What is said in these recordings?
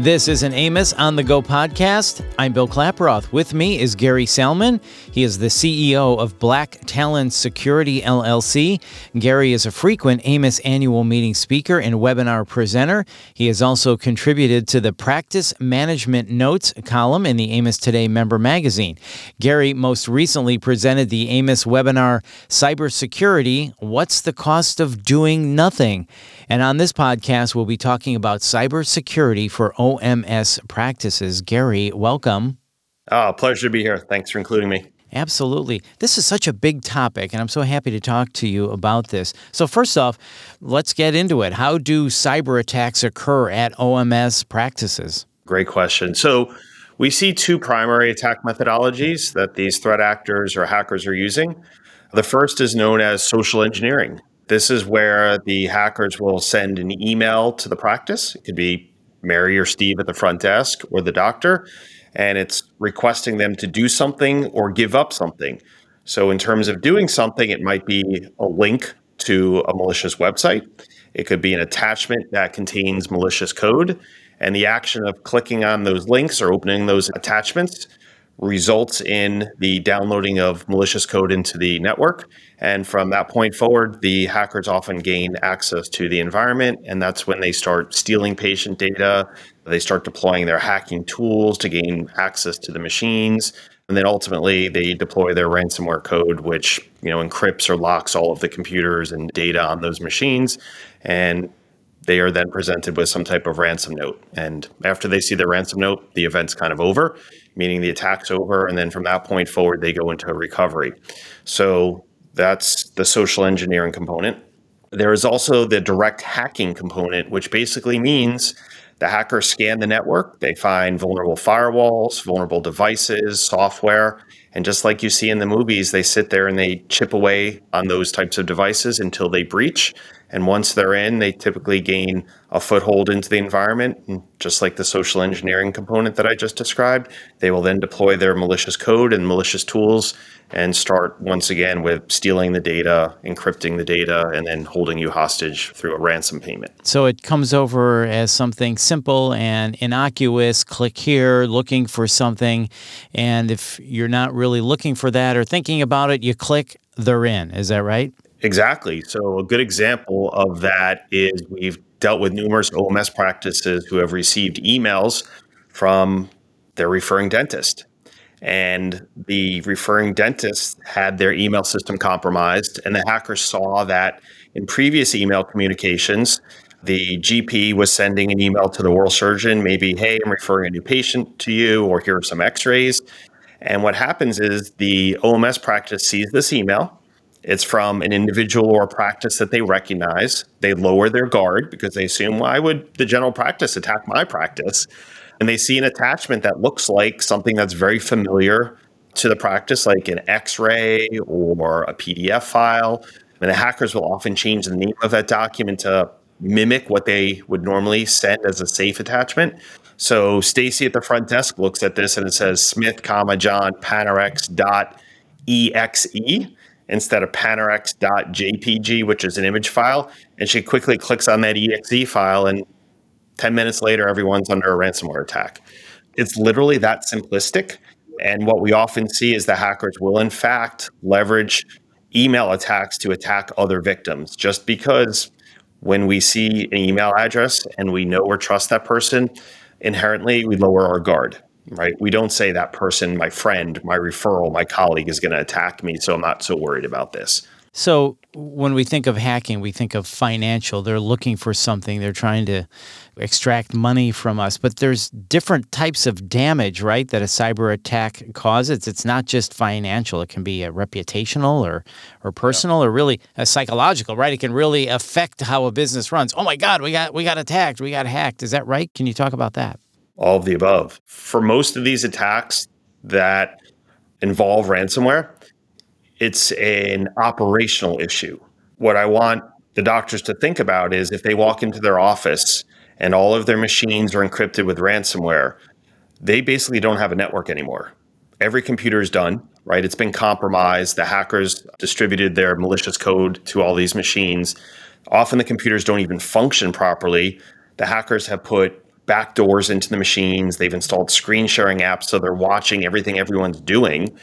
This is an AAOMS on the Go podcast. I'm Bill Klaproth. With me is Gary Salman. He is the CEO of Black Talon Security LLC. Gary is a frequent AAOMS annual meeting speaker and webinar presenter. He has also contributed to the Practice Management Notes column in the AAOMS Today member magazine. Gary most recently presented the AAOMS webinar Cybersecurity What's the Cost of Doing Nothing? And on this podcast, we'll be talking about cybersecurity for OMS practices. Gary, welcome. Oh, pleasure to be here. Thanks for including me. Absolutely. This is such a big topic, and I'm so happy to talk to you about this. So, first off, let's get into it. How do cyber attacks occur at OMS practices? Great question. So, we see two primary attack methodologies that these threat actors or hackers are using. The first is known as social engineering. This is where the hackers will send an email to the practice. It could be Mary or Steve at the front desk or the doctor, and it's requesting them to do something or give up something. So, in terms of doing something, it might be a link to a malicious website. It could be an attachment that contains malicious code. And the action of clicking on those links or opening those attachments results in the downloading of malicious code into the network. And from that point forward, the hackers often gain access to the environment. And that's when they start stealing patient data. They start deploying their hacking tools to gain access to the machines. And then ultimately, they deploy their ransomware code, which you know encrypts or locks all of the computers and data on those machines. And they are then presented with some type of ransom note. And after they see the ransom note, the event's kind of over, meaning the attack's over. And then from that point forward, they go into recovery. So that's the social engineering component. There is also the direct hacking component, which basically means the hackers scan the network, they find vulnerable firewalls, vulnerable devices, software, and just like you see in the movies, they sit there and they chip away on those types of devices until they breach. And once they're in, they typically gain a foothold into the environment. And just like the social engineering component that I just described, they will then deploy their malicious code and malicious tools and start once again with stealing the data, encrypting the data, and then holding you hostage through a ransom payment. So it comes over as something simple and innocuous click here, looking for something. And if you're not really looking for that or thinking about it, you click, they're in. Is that right? Exactly. So, a good example of that is we've dealt with numerous OMS practices who have received emails from their referring dentist. And the referring dentist had their email system compromised, and the hacker saw that in previous email communications, the GP was sending an email to the oral surgeon, maybe, hey, I'm referring a new patient to you, or here are some x rays. And what happens is the OMS practice sees this email it's from an individual or a practice that they recognize. They lower their guard because they assume, why would the general practice attack my practice? And they see an attachment that looks like something that's very familiar to the practice, like an x ray or a PDF file. And the hackers will often change the name of that document to mimic what they would normally send as a safe attachment. So Stacy at the front desk looks at this and it says Smith, comma John Panorex dot exe instead of panorex.jpg, which is an image file. And she quickly clicks on that exe file, and 10 minutes later, everyone's under a ransomware attack. It's literally that simplistic. And what we often see is the hackers will, in fact, leverage email attacks to attack other victims just because when we see an email address and we know or trust that person, inherently we lower our guard right? We don't say that person, my friend, my referral, my colleague is going to attack me, so I'm not so worried about this. So when we think of hacking, we think of financial. They're looking for something. They're trying to extract money from us. But there's different types of damage, right, that a cyber attack causes. It's not just financial. It can be a reputational or or personal yeah. or really a psychological, right? It can really affect how a business runs. Oh my God, we got we got attacked. We got hacked. Is that right? Can you talk about that? All of the above. For most of these attacks that involve ransomware, it's an operational issue. What I want the doctors to think about is if they walk into their office and all of their machines are encrypted with ransomware, they basically don't have a network anymore. Every computer is done, right? It's been compromised. The hackers distributed their malicious code to all these machines. Often the computers don't even function properly. The hackers have put backdoors into the machines. They've installed screen sharing apps so they're watching everything everyone's doing.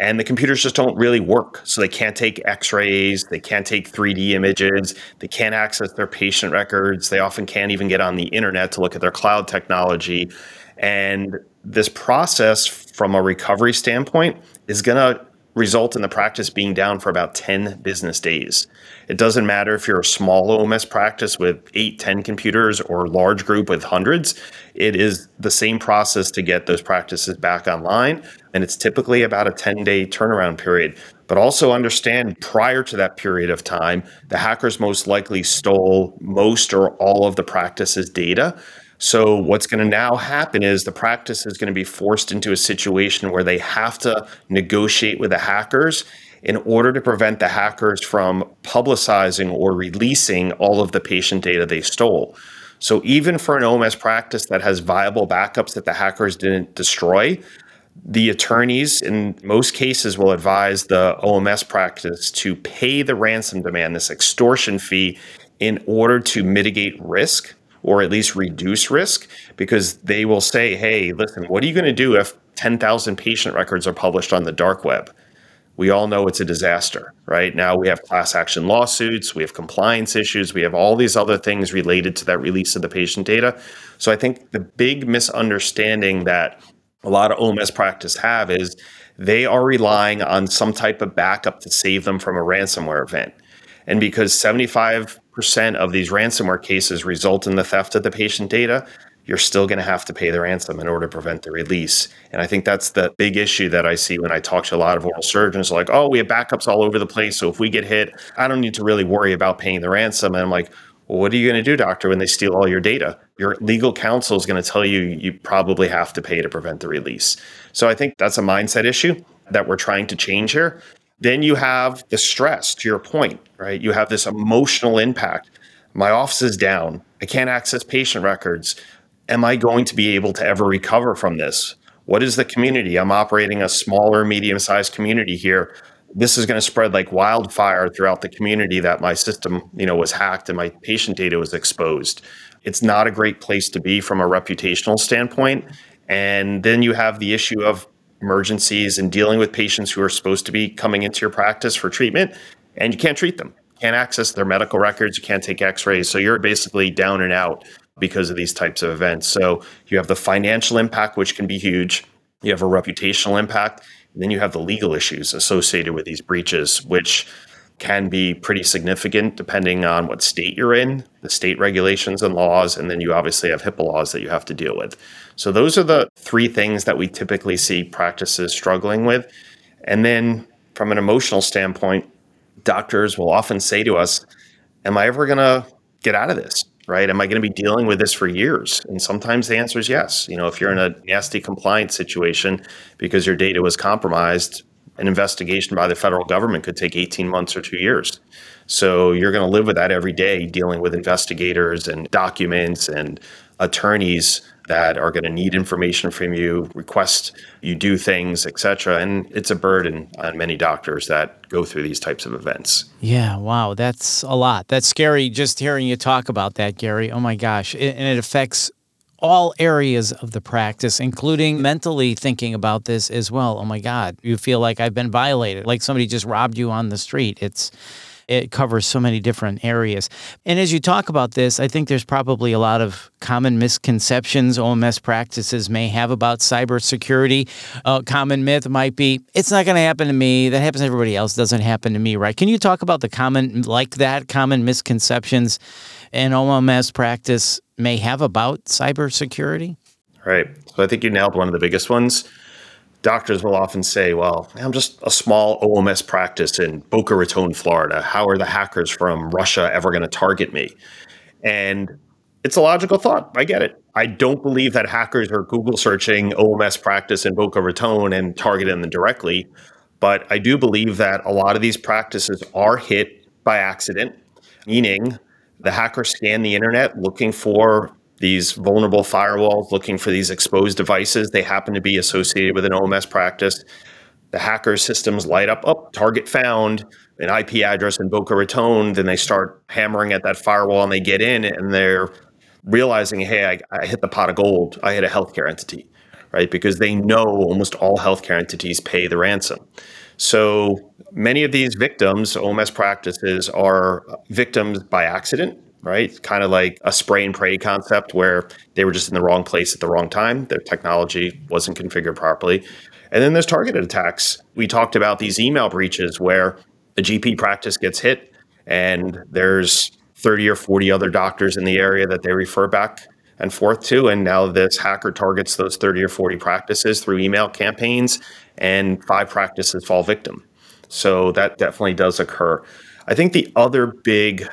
And the computers just don't really work. So they can't take x rays, they can't take 3D images, they can't access their patient records. They often can't even get on the internet to look at their cloud technology. And this process, from a recovery standpoint, is going to result in the practice being down for about 10 business days. It doesn't matter if you're a small OMS practice with eight, 10 computers or large group with hundreds. It is the same process to get those practices back online. And it's typically about a 10 day turnaround period. But also understand prior to that period of time, the hackers most likely stole most or all of the practice's data. So, what's going to now happen is the practice is going to be forced into a situation where they have to negotiate with the hackers in order to prevent the hackers from publicizing or releasing all of the patient data they stole. So, even for an OMS practice that has viable backups that the hackers didn't destroy, the attorneys in most cases will advise the OMS practice to pay the ransom demand, this extortion fee, in order to mitigate risk or at least reduce risk because they will say, hey, listen, what are you going to do if 10,000 patient records are published on the dark web? We all know it's a disaster, right? Now we have class action lawsuits, we have compliance issues, we have all these other things related to that release of the patient data. So I think the big misunderstanding that a lot of OMS practice have is they are relying on some type of backup to save them from a ransomware event. And because 75 percent of these ransomware cases result in the theft of the patient data, you're still going to have to pay the ransom in order to prevent the release. And I think that's the big issue that I see when I talk to a lot of oral surgeons like, oh, we have backups all over the place. So if we get hit, I don't need to really worry about paying the ransom. And I'm like, well, what are you going to do, doctor, when they steal all your data? Your legal counsel is going to tell you you probably have to pay to prevent the release. So I think that's a mindset issue that we're trying to change here. Then you have the stress, to your point, right? You have this emotional impact. My office is down. I can't access patient records. Am I going to be able to ever recover from this? What is the community? I'm operating a smaller, medium sized community here. This is going to spread like wildfire throughout the community that my system, you know, was hacked and my patient data was exposed. It's not a great place to be from a reputational standpoint. And then you have the issue of emergencies and dealing with patients who are supposed to be coming into your practice for treatment and you can't treat them. Can't access their medical records, you can't take x-rays. So you're basically down and out because of these types of events. So you have the financial impact which can be huge. You have a reputational impact, and then you have the legal issues associated with these breaches which can be pretty significant depending on what state you're in, the state regulations and laws, and then you obviously have HIPAA laws that you have to deal with. So those are the three things that we typically see practices struggling with. And then from an emotional standpoint, doctors will often say to us, Am I ever going to get out of this? Right? Am I going to be dealing with this for years? And sometimes the answer is yes. You know, if you're in a nasty compliance situation because your data was compromised, an investigation by the federal government could take 18 months or two years. So you're going to live with that every day, dealing with investigators and documents and attorneys that are going to need information from you, request you do things, etc. And it's a burden on many doctors that go through these types of events. Yeah, wow, that's a lot. That's scary just hearing you talk about that, Gary. Oh my gosh. and it affects all areas of the practice, including mentally thinking about this as well. Oh my God, you feel like I've been violated, like somebody just robbed you on the street. It's it covers so many different areas. And as you talk about this, I think there's probably a lot of common misconceptions OMS practices may have about cybersecurity. A common myth might be, it's not going to happen to me. That happens to everybody else. Doesn't happen to me, right? Can you talk about the common, like that, common misconceptions an OMS practice may have about cybersecurity? Right. So I think you nailed one of the biggest ones doctors will often say, well, I'm just a small OMS practice in Boca Raton, Florida. How are the hackers from Russia ever going to target me? And it's a logical thought. I get it. I don't believe that hackers are Google searching OMS practice in Boca Raton and targeting them directly. But I do believe that a lot of these practices are hit by accident, meaning the hackers scan the internet looking for these vulnerable firewalls looking for these exposed devices. They happen to be associated with an OMS practice. The hacker systems light up, oh, target found, an IP address in Boca Raton. Then they start hammering at that firewall and they get in and they're realizing, hey, I, I hit the pot of gold. I hit a healthcare entity, right? Because they know almost all healthcare entities pay the ransom. So many of these victims, OMS practices, are victims by accident, right? Kind of like a spray and pray concept where they were just in the wrong place at the wrong time. Their technology wasn't configured properly. And then there's targeted attacks. We talked about these email breaches where a GP practice gets hit and there's 30 or 40 other doctors in the area that they refer back and forth to. And now this hacker targets those 30 or 40 practices through email campaigns, and five practices fall victim. So that definitely does occur. I think the other big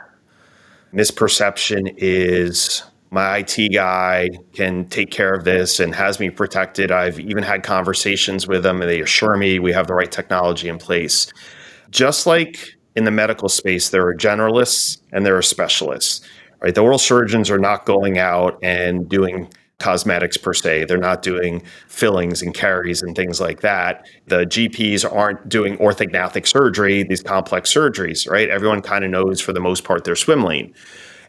misperception is my IT guy can take care of this and has me protected. I've even had conversations with them and they assure me we have the right technology in place. Just like in the medical space, there are generalists and there are specialists. Right? The oral surgeons are not going out and doing cosmetics per se. They're not doing fillings and caries and things like that. The GPs aren't doing orthognathic surgery, these complex surgeries, right? Everyone kind of knows for the most part their swim lane.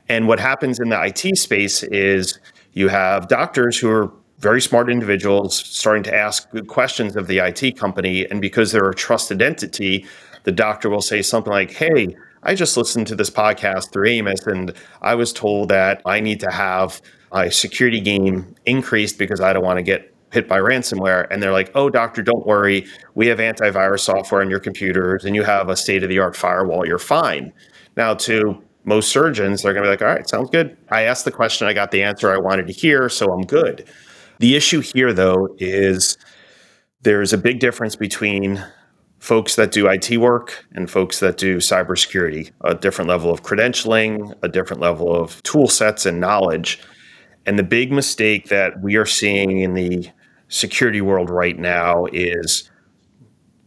And what happens in the IT space is you have doctors who are very smart individuals starting to ask good questions of the IT company. And because they're a trusted entity, the doctor will say something like, Hey, I just listened to this podcast through AAOMS, and I was told that I need to have my security game increased because I don't want to get hit by ransomware. And they're like, oh, doctor, don't worry. We have antivirus software on your computers and you have a state of the art firewall. You're fine. Now, to most surgeons, they're going to be like, all right, sounds good. I asked the question, I got the answer I wanted to hear, so I'm good. The issue here, though, is there's a big difference between folks that do IT work and folks that do cybersecurity, a different level of credentialing, a different level of tool sets and knowledge. And the big mistake that we are seeing in the security world right now is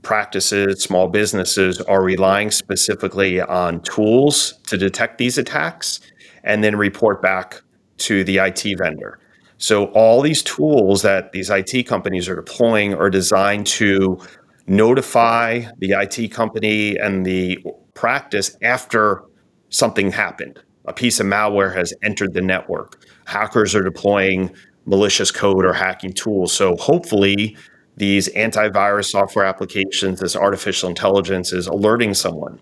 practices, small businesses are relying specifically on tools to detect these attacks and then report back to the IT vendor. So, all these tools that these IT companies are deploying are designed to notify the IT company and the practice after something happened. A piece of malware has entered the network. Hackers are deploying malicious code or hacking tools. So hopefully, these antivirus software applications, this artificial intelligence is alerting someone.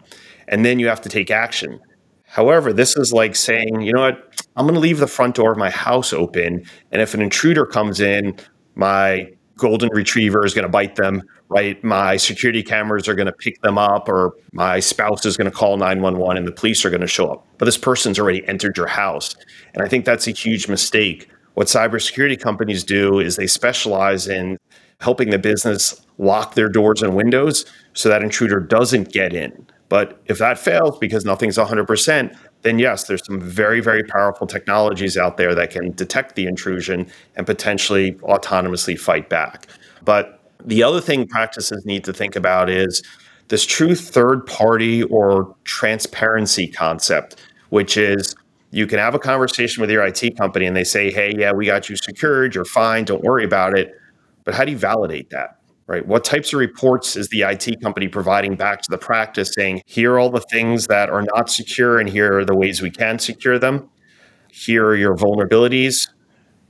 And then you have to take action. However, this is like saying, you know what, I'm going to leave the front door of my house open. And if an intruder comes in, my golden retriever is going to bite them, right? My security cameras are going to pick them up, or my spouse is going to call 911 and the police are going to show up. But this person's already entered your house. And I think that's a huge mistake. What cybersecurity companies do is they specialize in helping the business lock their doors and windows so that intruder doesn't get in. But if that fails because nothing's 100%, then yes, there's some very, very powerful technologies out there that can detect the intrusion and potentially autonomously fight back. But the other thing practices need to think about is this true third party or transparency concept, which is you can have a conversation with your IT company and they say, hey, yeah, we got you secured, you're fine, don't worry about it. But how do you validate that? right? What types of reports is the IT company providing back to the practice saying, here are all the things that are not secure, and here are the ways we can secure them? Here are your vulnerabilities.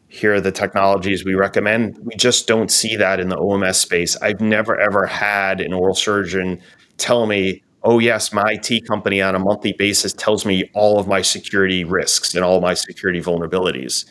Here are the technologies we recommend. We just don't see that in the OMS space. I've never, ever had an oral surgeon tell me, oh, yes, my IT company on a monthly basis tells me all of my security risks and all my security vulnerabilities.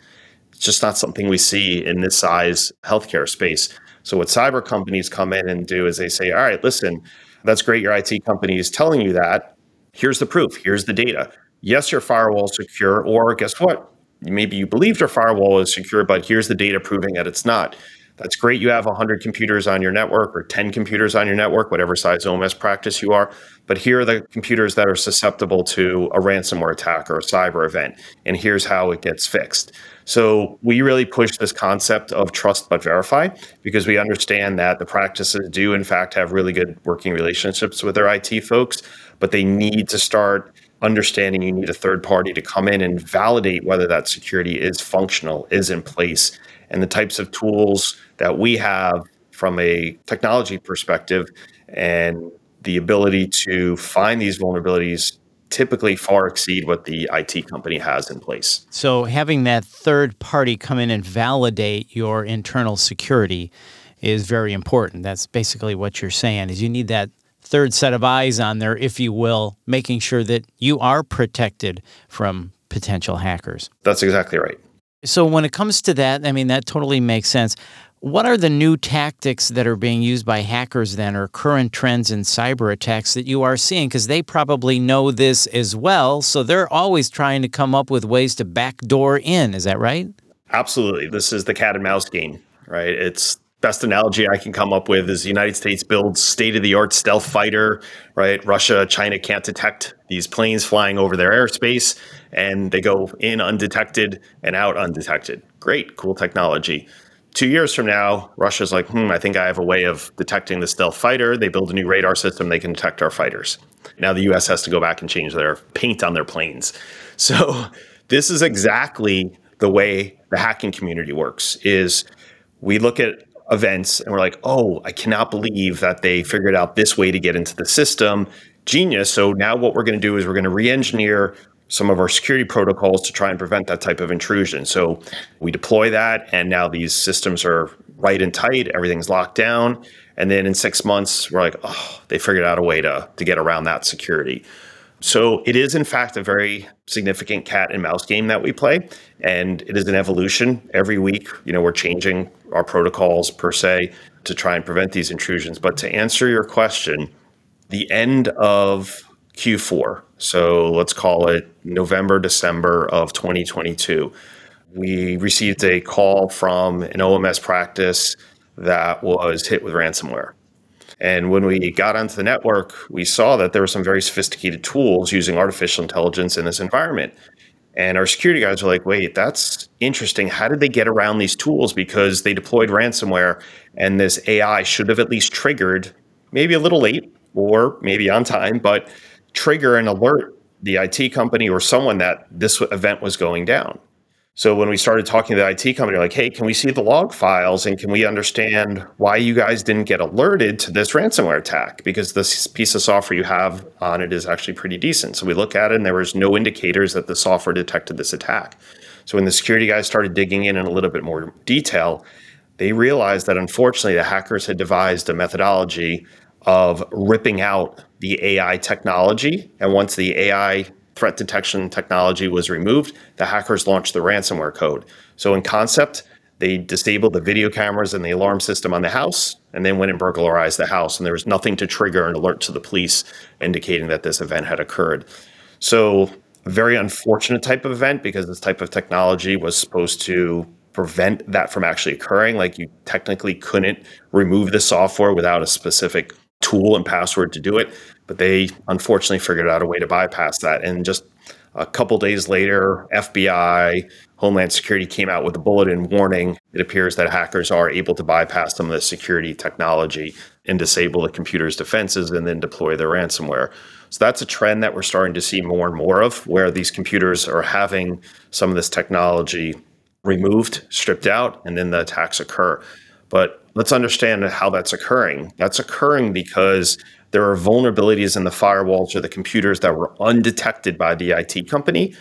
It's just not something we see in this size healthcare space. So what cyber companies come in and do is they say, all right, listen, that's great. Your IT company is telling you that. Here's the proof. Here's the data. Yes, your firewall is secure, or guess what? Maybe you believed your firewall is secure, but here's the data proving that it's not. That's great. You have 100 computers on your network or 10 computers on your network, whatever size OMS practice you are. But here are the computers that are susceptible to a ransomware attack or a cyber event. And here's how it gets fixed. So we really push this concept of trust but verify because we understand that the practices do, in fact, have really good working relationships with their IT folks, but they need to start understanding you need a third party to come in and validate whether that security is functional, is in place, and the types of tools that we have from a technology perspective and the ability to find these vulnerabilities typically far exceed what the IT company has in place. So having that third party come in and validate your internal security is very important. That's basically what you're saying is you need that third set of eyes on there if you will, making sure that you are protected from potential hackers. That's exactly right. So when it comes to that, I mean that totally makes sense. What are the new tactics that are being used by hackers then, or current trends in cyber attacks that you are seeing? Because they probably know this as well. So they're always trying to come up with ways to backdoor in. Is that right? Absolutely. This is the cat and mouse game, right? It's best analogy I can come up with is the United States builds state of the art stealth fighter, right? Russia, China can't detect these planes flying over their airspace and they go in undetected and out undetected. Great, cool technology. Two years from now, Russia's like, hmm, I think I have a way of detecting the stealth fighter. They build a new radar system, they can detect our fighters. Now the US has to go back and change their paint on their planes. So this is exactly the way the hacking community works is we look at events and we're like, oh, I cannot believe that they figured out this way to get into the system. Genius. So now what we're going to do is we're going to re-engineer some of our security protocols to try and prevent that type of intrusion. So we deploy that, and now these systems are right and tight, everything's locked down. And then in six months, we're like, oh, they figured out a way to, to get around that security. So it is, in fact, a very significant cat and mouse game that we play. And it is an evolution. Every week, you know, we're changing our protocols per se to try and prevent these intrusions. But to answer your question, the end of Q4, so let's call it November, December of 2022. We received a call from an OMS practice that was hit with ransomware. And when we got onto the network, we saw that there were some very sophisticated tools using artificial intelligence in this environment. And our security guys were like, wait, that's interesting. How did they get around these tools? Because they deployed ransomware and this AI should have at least triggered, maybe a little late or maybe on time, but trigger and alert the IT company or someone that this event was going down. So when we started talking to the IT company, like, hey, can we see the log files and can we understand why you guys didn't get alerted to this ransomware attack? Because this piece of software you have on it is actually pretty decent. So we look at it and there was no indicators that the software detected this attack. So when the security guys started digging in in a little bit more detail, they realized that unfortunately the hackers had devised a methodology of ripping out the AI technology. And once the AI threat detection technology was removed, the hackers launched the ransomware code. So, in concept, they disabled the video cameras and the alarm system on the house and then went and burglarized the house. And there was nothing to trigger an alert to the police indicating that this event had occurred. So, very unfortunate type of event because this type of technology was supposed to prevent that from actually occurring. Like you technically couldn't remove the software without a specific tool and password to do it. But they unfortunately figured out a way to bypass that. And just a couple days later, FBI, Homeland Security came out with a bulletin warning. It appears that hackers are able to bypass some of the security technology and disable the computer's defenses and then deploy their ransomware. So that's a trend that we're starting to see more and more of, where these computers are having some of this technology removed, stripped out, and then the attacks occur. But let's understand how that's occurring. That's occurring because there are vulnerabilities in the firewalls or the computers that were undetected by the IT company,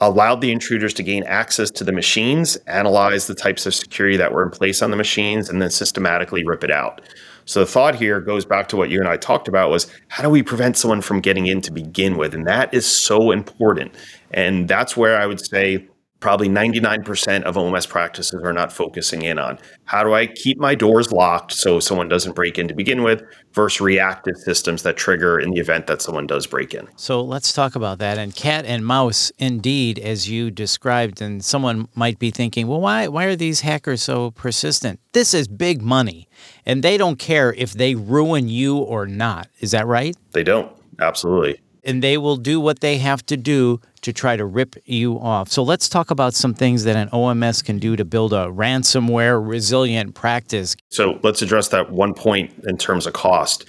allowed the intruders to gain access to the machines, analyze the types of security that were in place on the machines, and then systematically rip it out. So the thought here goes back to what you and I talked about was how do we prevent someone from getting in to begin with? And that is so important. And that's where I would say probably 99% of OMS practices are not focusing in on. How do I keep my doors locked so someone doesn't break in to begin with versus reactive systems that trigger in the event that someone does break in? So let's talk about that. And cat and mouse, indeed, as you described, and someone might be thinking, well, why, why are these hackers so persistent? This is big money, and they don't care if they ruin you or not. Is that right? They don't. Absolutely and they will do what they have to do to try to rip you off. So let's talk about some things that an OMS can do to build a ransomware resilient practice. So let's address that one point in terms of cost.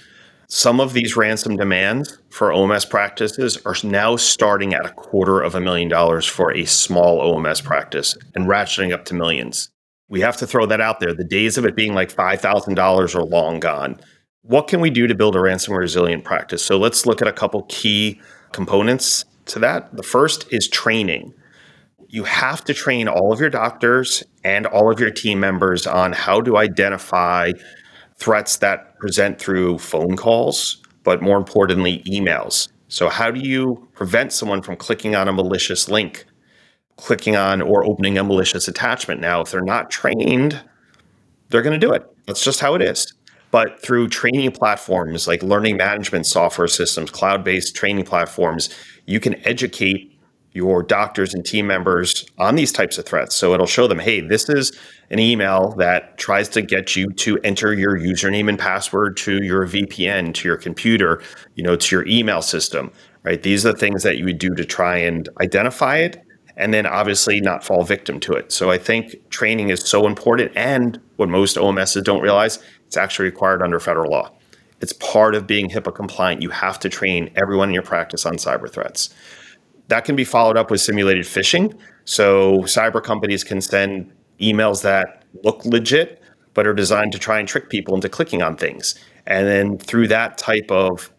Some of these ransom demands for OMS practices are now starting at a quarter of a million dollars for a small OMS practice and ratcheting up to millions. We have to throw that out there. The days of it being like $5,000 are long gone what can we do to build a ransomware resilient practice? So let's look at a couple key components to that. The first is training. You have to train all of your doctors and all of your team members on how to identify threats that present through phone calls, but more importantly, emails. So, how do you prevent someone from clicking on a malicious link, clicking on or opening a malicious attachment? Now, if they're not trained, they're going to do it. That's just how it is. But through training platforms like learning management software systems, cloud based training platforms, you can educate your doctors and team members on these types of threats. So it'll show them, hey, this is an email that tries to get you to enter your username and password to your VPN, to your computer, you know, to your email system, right? These are the things that you would do to try and identify it and then obviously not fall victim to it. So I think training is so important. And what most OMSs don't realize, it's actually required under federal law. It's part of being HIPAA compliant. You have to train everyone in your practice on cyber threats. That can be followed up with simulated phishing. So cyber companies can send emails that look legit, but are designed to try and trick people into clicking on things. And then through that type of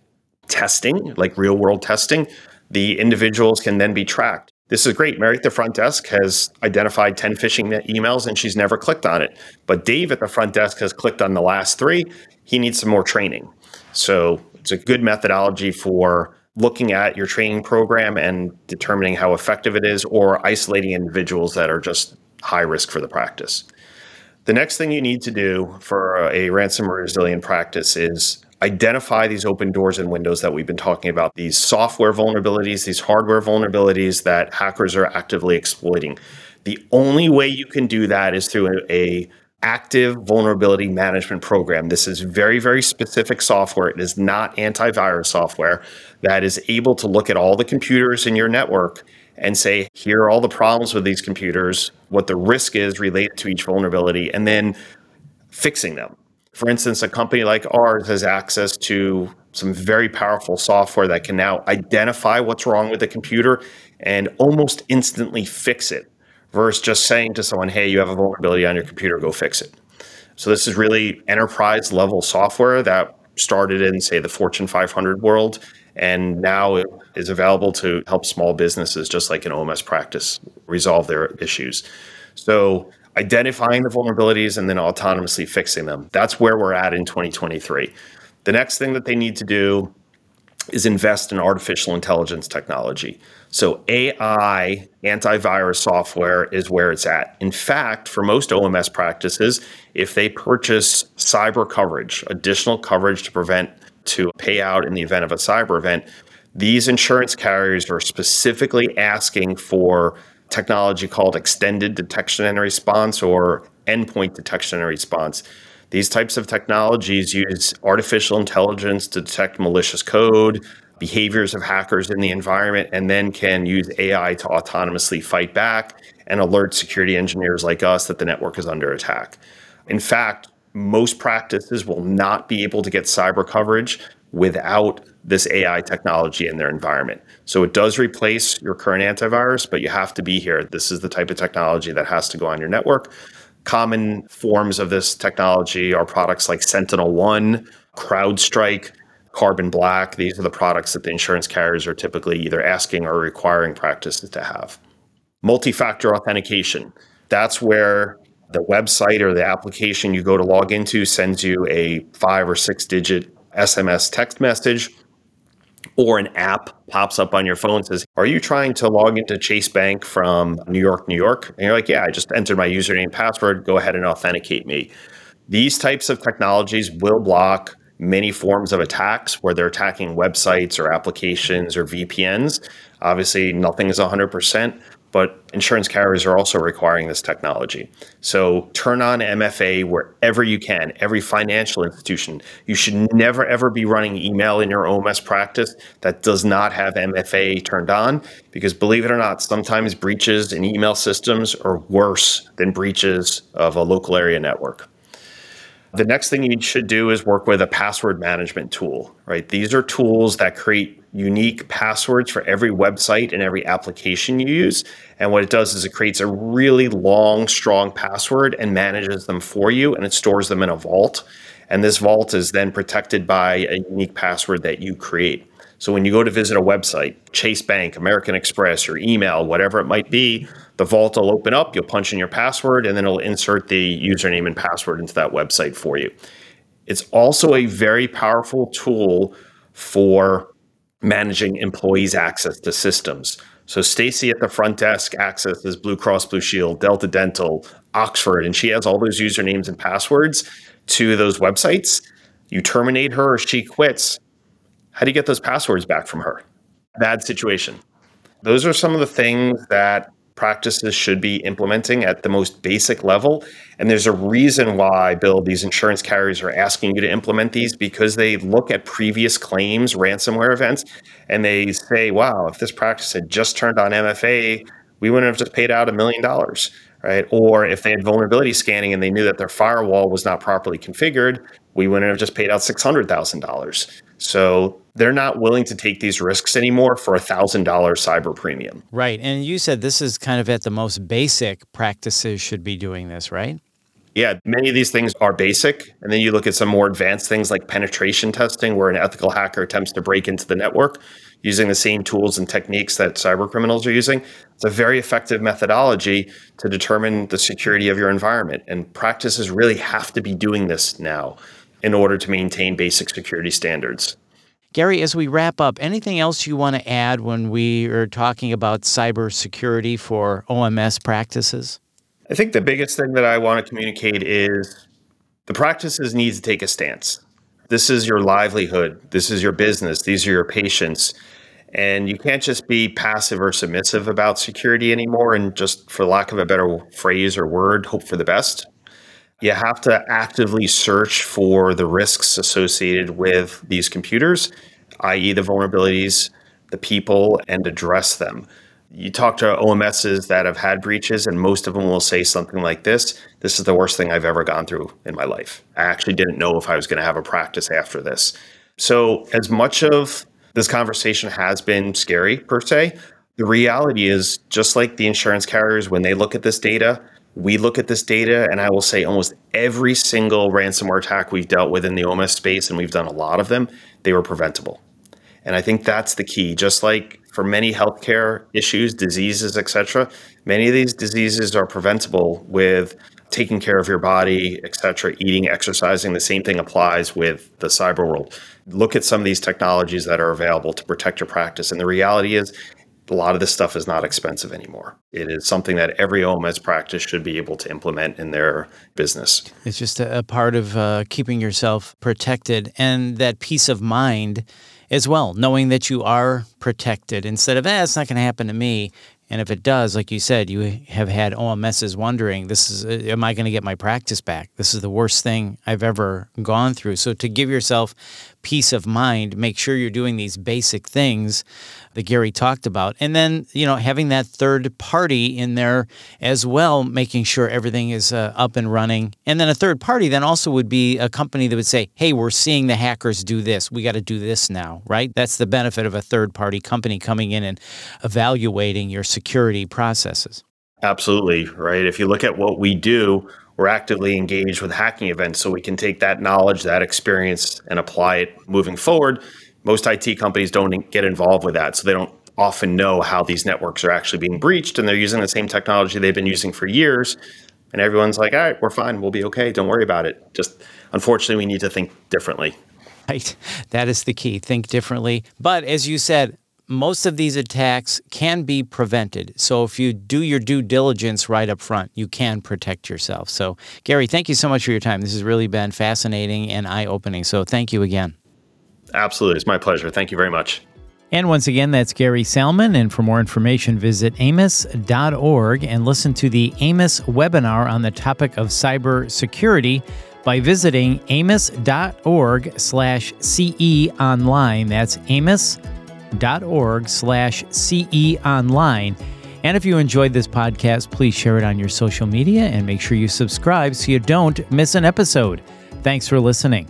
testing, like real world testing, the individuals can then be tracked. This is great. Mary at the front desk has identified 10 phishing emails and she's never clicked on it. But Dave at the front desk has clicked on the last three. He needs some more training. So it's a good methodology for looking at your training program and determining how effective it is or isolating individuals that are just high risk for the practice. The next thing you need to do for a ransomware resilient practice is identify these open doors and windows that we've been talking about, these software vulnerabilities, these hardware vulnerabilities that hackers are actively exploiting. The only way you can do that is through a, a active vulnerability management program. This is very, very specific software. It is not antivirus software that is able to look at all the computers in your network and say, here are all the problems with these computers, what the risk is related to each vulnerability, and then fixing them. For instance, a company like ours has access to some very powerful software that can now identify what's wrong with the computer and almost instantly fix it versus just saying to someone, hey, you have a vulnerability on your computer, go fix it. So this is really enterprise level software that started in, say, the Fortune 500 world, and now it is available to help small businesses, just like an OMS practice, resolve their issues. So identifying the vulnerabilities and then autonomously fixing them. That's where we're at in 2023. The next thing that they need to do is invest in artificial intelligence technology. So AI antivirus software is where it's at. In fact, for most OMS practices, if they purchase cyber coverage, additional coverage to prevent to pay out in the event of a cyber event, these insurance carriers are specifically asking for technology called extended detection and response or endpoint detection and response. These types of technologies use artificial intelligence to detect malicious code, behaviors of hackers in the environment, and then can use AI to autonomously fight back and alert security engineers like us that the network is under attack. In fact, most practices will not be able to get cyber coverage without this AI technology in their environment. So it does replace your current antivirus, but you have to be here. This is the type of technology that has to go on your network. Common forms of this technology are products like Sentinel One, CrowdStrike, Carbon Black. These are the products that the insurance carriers are typically either asking or requiring practices to have. Multi factor authentication. That's where the website or the application you go to log into sends you a five or six digit SMS text message or an app pops up on your phone and says, Are you trying to log into Chase Bank from New York, New York? And you're like, Yeah, I just entered my username and password. Go ahead and authenticate me. These types of technologies will block many forms of attacks where they're attacking websites or applications or VPNs. Obviously, nothing is 100%, but insurance carriers are also requiring this technology. So turn on MFA wherever you can, every financial institution. You should never, ever be running email in your OMS practice that does not have MFA turned on, because believe it or not, sometimes breaches in email systems are worse than breaches of a local area network. The next thing you should do is work with a password management tool, right? These are tools that create unique passwords for every website and every application you use. And what it does is it creates a really long, strong password and manages them for you, and it stores them in a vault. And this vault is then protected by a unique password that you create. So when you go to visit a website, Chase Bank, American Express, your email, whatever it might be, the vault will open up, you'll punch in your password, and then it'll insert the username and password into that website for you. It's also a very powerful tool for managing employees' access to systems. So Stacy at the front desk accesses Blue Cross Blue Shield, Delta Dental, Oxford, and she has all those usernames and passwords to those websites. You terminate her or she quits. How do you get those passwords back from her? Bad situation. Those are some of the things that practices should be implementing at the most basic level. And there's a reason why, Bill, these insurance carriers are asking you to implement these because they look at previous claims, ransomware events, and they say, wow, if this practice had just turned on MFA, we wouldn't have just paid out a million dollars. Right. Or if they had vulnerability scanning and they knew that their firewall was not properly configured, we wouldn't have just paid out $600,000. So they're not willing to take these risks anymore for a $1,000 cyber premium. Right. And you said this is kind of at the most basic practices should be doing this, right? Yeah, many of these things are basic. And then you look at some more advanced things like penetration testing, where an ethical hacker attempts to break into the network using the same tools and techniques that cyber criminals are using. It's a very effective methodology to determine the security of your environment. And practices really have to be doing this now in order to maintain basic security standards. Gary, as we wrap up, anything else you want to add when we are talking about cybersecurity for OMS practices? I think the biggest thing that I want to communicate is the practices need to take a stance. This is your livelihood. This is your business. These are your patients. And you can't just be passive or submissive about security anymore and just, for lack of a better phrase or word, hope for the best you have to actively search for the risks associated with these computers, i.e., the vulnerabilities, the people, and address them. You talk to OMSs that have had breaches, and most of them will say something like this This is the worst thing I've ever gone through in my life. I actually didn't know if I was going to have a practice after this. So, as much of this conversation has been scary per se, the reality is just like the insurance carriers, when they look at this data, we look at this data, and I will say almost every single ransomware attack we've dealt with in the OMS space, and we've done a lot of them, they were preventable. And I think that's the key. Just like for many healthcare issues, diseases, etc., many of these diseases are preventable with taking care of your body, etc., eating, exercising. The same thing applies with the cyber world. Look at some of these technologies that are available to protect your practice. And the reality is, a lot of this stuff is not expensive anymore. It is something that every OMS practice should be able to implement in their business. It's just a, part of uh, keeping yourself protected and that peace of mind as well, knowing that you are protected instead of, eh, it's not going to happen to me. And if it does, like you said, you have had OMSs wondering, this is, uh, am I going to get my practice back? This is the worst thing I've ever gone through. So to give yourself peace of mind, make sure you're doing these basic things that Gary talked about. And then, you know, having that third party in there as well, making sure everything is uh, up and running. And then a third party then also would be a company that would say, hey, we're seeing the hackers do this. We got to do this now, right? That's the benefit of a third party company coming in and evaluating your security processes. Absolutely, right? If you look at what we do, we're actively engaged with hacking events so we can take that knowledge, that experience, and apply it moving forward most IT companies don't get involved with that, so they don't often know how these networks are actually being breached, and they're using the same technology they've been using for years. And everyone's like, "All right, we're fine. We'll be okay. Don't worry about it." Just unfortunately, we need to think differently. Right. That is the key. Think differently. But as you said, most of these attacks can be prevented. So if you do your due diligence right up front, you can protect yourself. So, Gary, thank you so much for your time. This has really been fascinating and eye opening. So, thank you again. Absolutely. It's my pleasure. Thank you very much. And once again, that's Gary Salman. And for more information, visit aaoms.org and listen to the AAOMS webinar on the topic of cybersecurity by visiting aaoms.org slash CE online. That's aaoms.org slash CE online. And if you enjoyed this podcast, please share it on your social media and make sure you subscribe so you don't miss an episode. Thanks for listening.